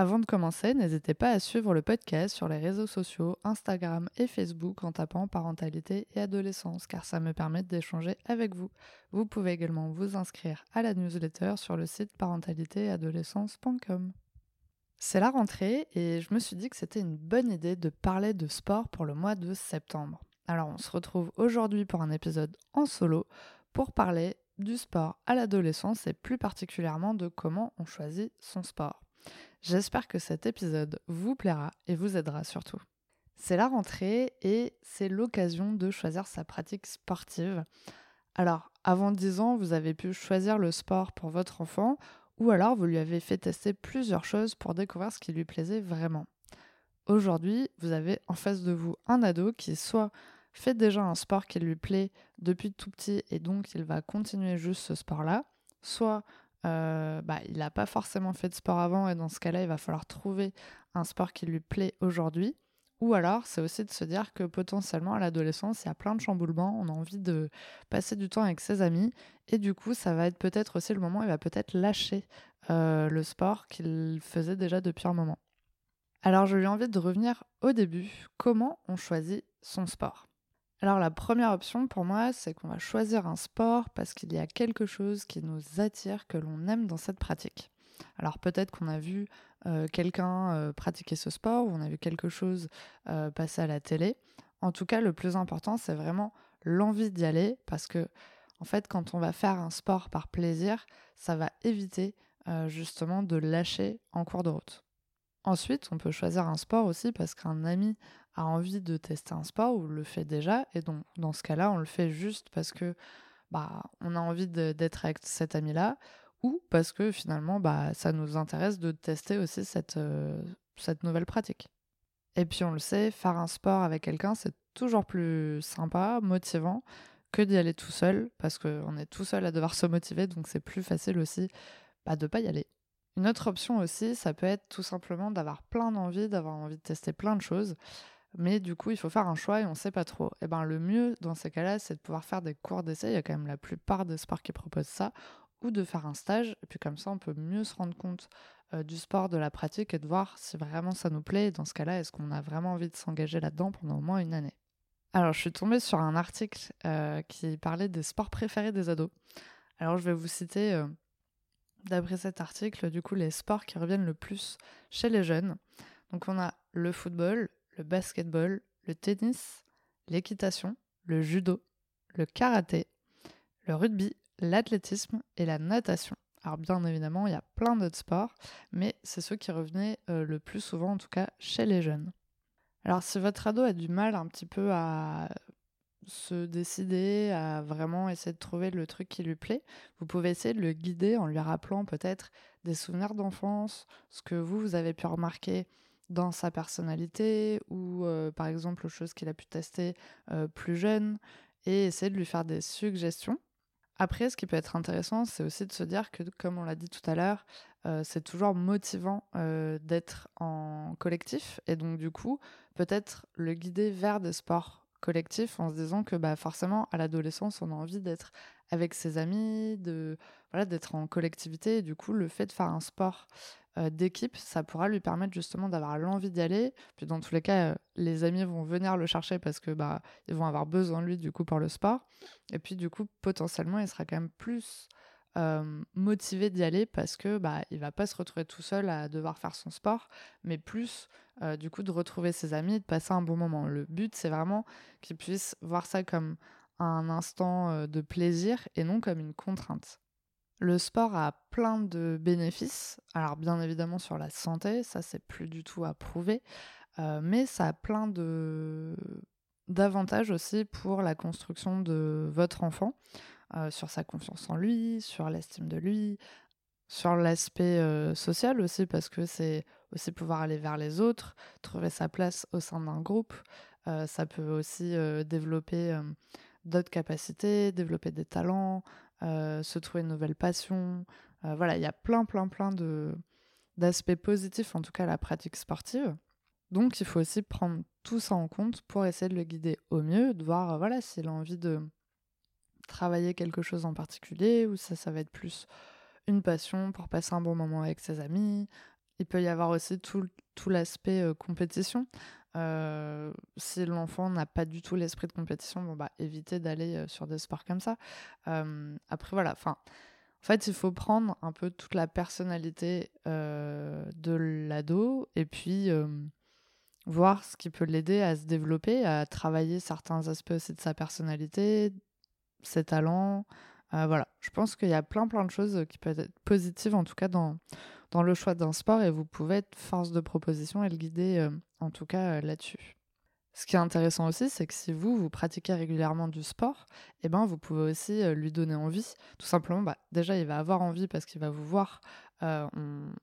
Avant de commencer, n'hésitez pas à suivre le podcast sur les réseaux sociaux, Instagram et Facebook en tapant parentalité et adolescence, car ça me permet d'échanger avec vous. Vous pouvez également vous inscrire à la newsletter sur le site parentalitéadolescence.com. C'est la rentrée et je me suis dit que c'était une bonne idée de parler de sport pour le mois de septembre. Alors on se retrouve aujourd'hui pour un épisode en solo pour parler du sport à l'adolescence et plus particulièrement de comment on choisit son sport. J'espère que cet épisode vous plaira et vous aidera surtout. C'est la rentrée et c'est l'occasion de choisir sa pratique sportive. Alors, avant 10 ans, vous avez pu choisir le sport pour votre enfant ou alors vous lui avez fait tester plusieurs choses pour découvrir ce qui lui plaisait vraiment. Aujourd'hui, vous avez en face de vous un ado qui soit fait déjà un sport qui lui plaît depuis tout petit et donc il va continuer juste ce sport-là, soit euh, bah, il n'a pas forcément fait de sport avant et dans ce cas-là, il va falloir trouver un sport qui lui plaît aujourd'hui. Ou alors, c'est aussi de se dire que potentiellement à l'adolescence, il y a plein de chamboulements, on a envie de passer du temps avec ses amis, et du coup, ça va être peut-être aussi le moment où il va peut-être lâcher euh, le sport qu'il faisait déjà depuis un moment. Alors, je lui ai envie de revenir au début. Comment on choisit son sport? Alors la première option pour moi, c'est qu'on va choisir un sport parce qu'il y a quelque chose qui nous attire, que l'on aime dans cette pratique. Alors peut-être qu'on a vu euh, quelqu'un euh, pratiquer ce sport ou on a vu quelque chose euh, passer à la télé. En tout cas, le plus important, c'est vraiment l'envie d'y aller parce que en fait, quand on va faire un sport par plaisir, ça va éviter justement de lâcher en cours de route. Ensuite, on peut choisir un sport aussi parce qu'un ami a envie de tester un sport ou le fait déjà. Et donc, dans ce cas-là, on le fait juste parce que bah, on a envie d'être avec cet ami-là ou parce que finalement, bah, ça nous intéresse de tester aussi cette, euh, cette nouvelle pratique. Et puis, on le sait, faire un sport avec quelqu'un, c'est toujours plus sympa, motivant que d'y aller tout seul parce qu'on est tout seul à devoir se motiver. Donc, c'est plus facile aussi bah, de ne pas y aller. Une autre option aussi, ça peut être tout simplement d'avoir plein d'envie, d'avoir envie de tester plein de choses mais du coup, il faut faire un choix et on ne sait pas trop. Et eh ben, le mieux dans ces cas-là, c'est de pouvoir faire des cours d'essai. Il y a quand même la plupart des sports qui proposent ça, ou de faire un stage. Et puis comme ça, on peut mieux se rendre compte euh, du sport, de la pratique et de voir si vraiment ça nous plaît. Et dans ce cas-là, est-ce qu'on a vraiment envie de s'engager là-dedans pendant au moins une année? Alors, je suis tombée sur un article euh, qui parlait des sports préférés des ados. Alors, je vais vous citer, euh, d'après cet article, du coup, les sports qui reviennent le plus chez les jeunes. Donc, on a le football, le basketball, le tennis, l'équitation, le judo, le karaté, le rugby, l'athlétisme et la natation. Alors bien évidemment, il y a plein d'autres sports, mais c'est ceux qui revenaient euh, le plus souvent, en tout cas chez les jeunes. Alors si votre ado a du mal un petit peu à se décider, à vraiment essayer de trouver le truc qui lui plaît, vous pouvez essayer de le guider en lui rappelant peut-être des souvenirs d'enfance, ce que vous, vous avez pu remarquer dans sa personnalité ou euh, par exemple aux choses qu'il a pu tester euh, plus jeune et essayer de lui faire des suggestions. Après, ce qui peut être intéressant, c'est aussi de se dire que, comme on l'a dit tout à l'heure, euh, c'est toujours motivant d'être en collectif et donc du coup, peut-être le guider vers des sports collectifs en se disant que bah, forcément, à l'adolescence, on a envie d'être avec ses amis, de voilà, d'être en collectivité et du coup, le fait de faire un sport euh, d'équipe, ça pourra lui permettre justement d'avoir l'envie d'y aller. Puis dans tous les cas, euh, les amis vont venir le chercher parce que bah ils vont avoir besoin de lui du coup pour le sport. Et puis du coup, potentiellement, il sera quand même plus euh, motivé d'y aller parce que bah va pas se retrouver tout seul à devoir faire son sport, mais plus du coup de retrouver ses amis, de passer un bon moment. Le but, c'est vraiment qu'il puisse voir ça comme un instant de plaisir et non comme une contrainte. Le sport a plein de bénéfices. Alors bien évidemment sur la santé, ça c'est plus du tout à prouver, euh, mais ça a plein de d'avantages aussi pour la construction de votre enfant, euh, sur sa confiance en lui, sur l'estime de lui, sur l'aspect euh, social aussi, parce que c'est aussi pouvoir aller vers les autres, trouver sa place au sein d'un groupe. ça peut aussi développer d'autres capacités, développer des talents, se trouver une nouvelle passion. voilà, il y a plein, plein, plein de d'aspects positifs, en tout cas la pratique sportive. Donc il faut aussi prendre tout ça en compte pour essayer de le guider au mieux, de voir voilà s'il a envie de travailler quelque chose en particulier ou ça ça va être plus une passion pour passer un bon moment avec ses amis. Il peut y avoir aussi tout, tout l'aspect euh, compétition. Euh, si l'enfant n'a pas du tout l'esprit de compétition, bon bah éviter d'aller euh, sur des sports comme ça. après voilà, enfin en fait, il faut prendre un peu toute la personnalité de l'ado et puis voir ce qui peut l'aider à se développer, à travailler certains aspects aussi de sa personnalité, ses talents. voilà, je pense qu'il y a plein plein de choses qui peuvent être positives en tout cas dans, dans le choix d'un sport et vous pouvez être force de proposition et le guider en tout cas là-dessus. Ce qui est intéressant aussi, c'est que si vous, vous pratiquez régulièrement du sport, eh ben, vous pouvez aussi euh, lui donner envie. Tout simplement, bah, déjà, il va avoir envie parce qu'il va vous voir. Euh,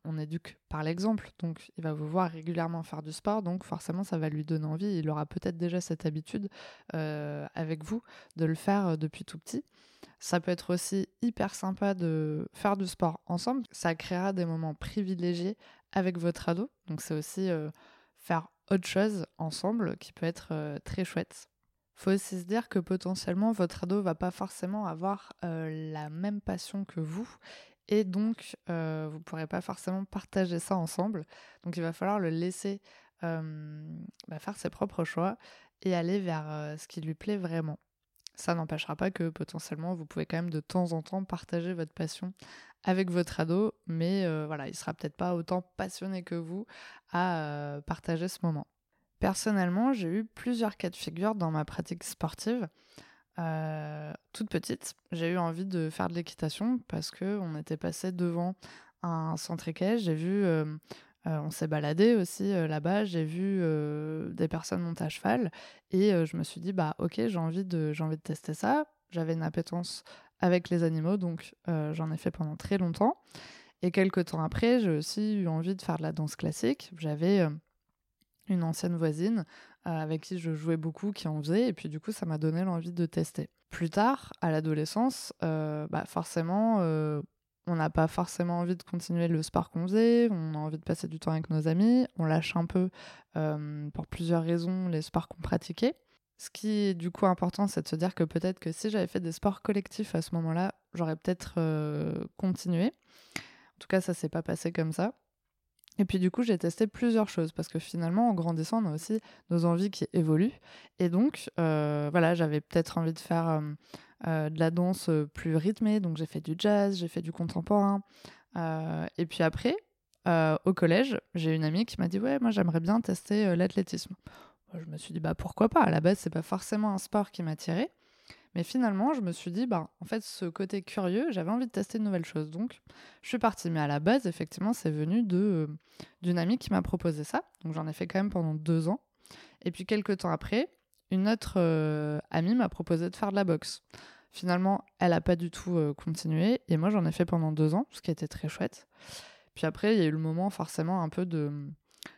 on, éduque par l'exemple, donc il va vous voir régulièrement faire du sport, donc forcément, ça va lui donner envie. Il aura peut-être déjà cette habitude euh, avec vous de le faire depuis tout petit. Ça peut être aussi hyper sympa de faire du sport ensemble. Ça créera des moments privilégiés avec votre ado. Donc c'est aussi faire autre chose ensemble qui peut être euh, très chouette. Faut aussi se dire que potentiellement votre ado va pas forcément avoir euh, la même passion que vous et donc euh, vous pourrez pas forcément partager ça ensemble. Donc il va falloir le laisser bah, faire ses propres choix et aller vers ce qui lui plaît vraiment. Ça n'empêchera pas que potentiellement vous pouvez quand même de temps en temps partager votre passion avec votre ado, mais euh, voilà, il sera peut-être pas autant passionné que vous à euh, partager ce moment. Personnellement, j'ai eu plusieurs cas de figure dans ma pratique sportive. Euh, toute petite, j'ai eu envie de faire de l'équitation parce que on était passé devant un centre équestre. J'ai vu, on s'est baladé aussi là-bas. J'ai vu des personnes monter à cheval et je me suis dit bah ok, j'ai envie de, j'ai envie de tester ça. J'avais une appétence avec les animaux, donc euh, j'en ai fait pendant très longtemps. Et quelques temps après, j'ai aussi eu envie de faire de la danse classique. J'avais euh, une ancienne voisine euh, avec qui je jouais beaucoup qui en faisait, et puis du coup, ça m'a donné l'envie de tester. Plus tard, à l'adolescence, bah forcément, on n'a pas forcément envie de continuer le sport qu'on faisait, on a envie de passer du temps avec nos amis, on lâche un peu, pour plusieurs raisons, les sports qu'on pratiquait. Ce qui est du coup important, c'est de se dire que peut-être que si j'avais fait des sports collectifs à ce moment-là, j'aurais peut-être euh, continué. En tout cas, ça s'est pas passé comme ça. Et puis du coup, j'ai testé plusieurs choses parce que finalement, en grandissant, on a aussi nos envies qui évoluent. Et donc, euh, voilà, j'avais peut-être envie de faire euh, de la danse plus rythmée. Donc, j'ai fait du jazz, j'ai fait du contemporain. et puis après, au collège, j'ai une amie qui m'a dit Ouais, moi, j'aimerais bien tester l'athlétisme je me suis dit, bah pourquoi pas? À la base, c'est pas forcément un sport qui m'attirait. Mais finalement, je me suis dit, bah, en fait, ce côté curieux, j'avais envie de tester de nouvelles choses. Donc, je suis partie. Mais à la base, effectivement, c'est venu de euh, d'une amie qui m'a proposé ça. Donc, j'en ai fait quand même pendant deux ans. Et puis, quelques temps après, une autre euh, amie m'a proposé de faire de la boxe. Finalement, elle n'a pas du tout euh, continué. Et moi, j'en ai fait pendant deux ans, ce qui était très chouette. Puis après, il y a eu le moment, forcément, un peu de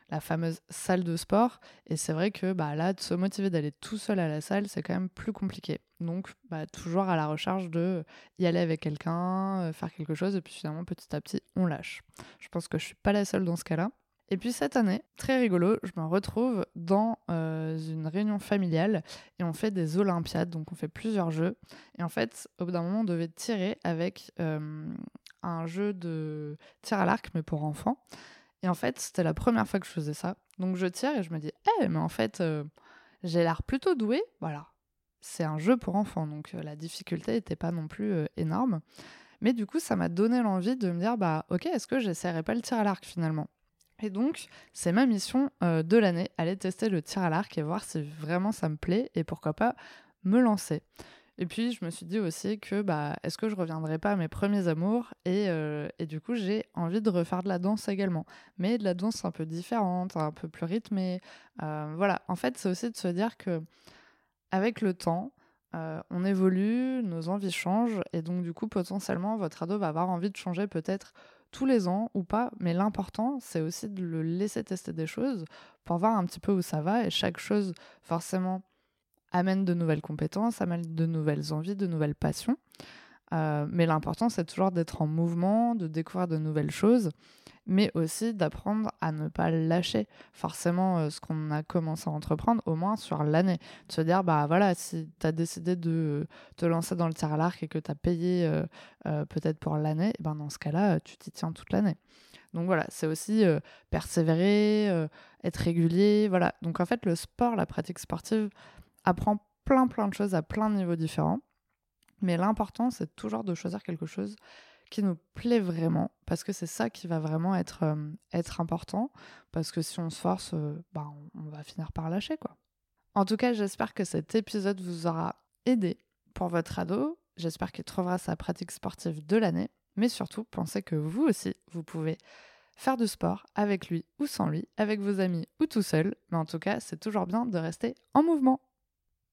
la fameuse salle de sport. Et c'est vrai que bah, là, de se motiver d'aller tout seul à la salle, c'est quand même plus compliqué. Donc, bah, toujours à la recherche de y aller avec quelqu'un, euh, faire quelque chose, et puis finalement, petit à petit, on lâche. Je pense que je suis pas la seule dans ce cas-là. Et puis cette année, très rigolo, je me retrouve dans euh, une réunion familiale et on fait des Olympiades, donc on fait plusieurs jeux. Et en fait, au bout d'un moment, on devait tirer avec euh, un jeu de tir à l'arc, mais pour enfants. Et en fait, c'était la première fois que je faisais ça. Donc je tire et je me dis, eh, mais en fait, euh, j'ai l'air plutôt doué. Voilà. C'est un jeu pour enfants, donc euh, la difficulté n'était pas non plus euh, énorme. Mais du coup, ça m'a donné l'envie de me dire, bah ok, est-ce que j'essaierai pas le tir à l'arc finalement? Et donc, c'est ma mission de l'année, aller tester le tir à l'arc et voir si vraiment ça me plaît et pourquoi pas me lancer. Et puis, je me suis dit aussi que, bah, est-ce que je reviendrai pas à mes premiers amours et, euh, et, du coup, j'ai envie de refaire de la danse également. Mais de la danse un peu différente, un peu plus rythmée. Euh, voilà, en fait, c'est aussi de se dire que avec le temps, euh, on évolue, nos envies changent, et donc du coup, potentiellement, votre ado va avoir envie de changer peut-être tous les ans ou pas, mais l'important, c'est aussi de le laisser tester des choses pour voir un petit peu où ça va, et chaque chose, forcément, amène de nouvelles compétences, amène de nouvelles envies, de nouvelles passions. Euh, mais l'important, c'est toujours d'être en mouvement, de découvrir de nouvelles choses, mais aussi d'apprendre à ne pas lâcher forcément euh, ce qu'on a commencé à entreprendre, au moins sur l'année. De se dire, bah voilà, si tu as décidé de te lancer dans le tir à l'arc et que tu as payé euh, peut-être pour l'année, ben dans ce cas-là, tu t'y tiens toute l'année. Donc voilà, c'est aussi persévérer, être régulier, voilà. Donc en fait, le sport, la pratique sportive apprend plein plein de choses à plein de niveaux différents. Mais l'important, c'est toujours de choisir quelque chose qui nous plaît vraiment, parce que c'est ça qui va vraiment être, euh, important, parce que si on se force, euh, bah, on, va finir par lâcher. quoi. En tout cas, j'espère que cet épisode vous aura aidé pour votre ado. J'espère qu'il trouvera sa pratique sportive de l'année, mais surtout, pensez que vous aussi, vous pouvez faire du sport avec lui ou sans lui, avec vos amis ou tout seul, mais en tout cas, c'est toujours bien de rester en mouvement.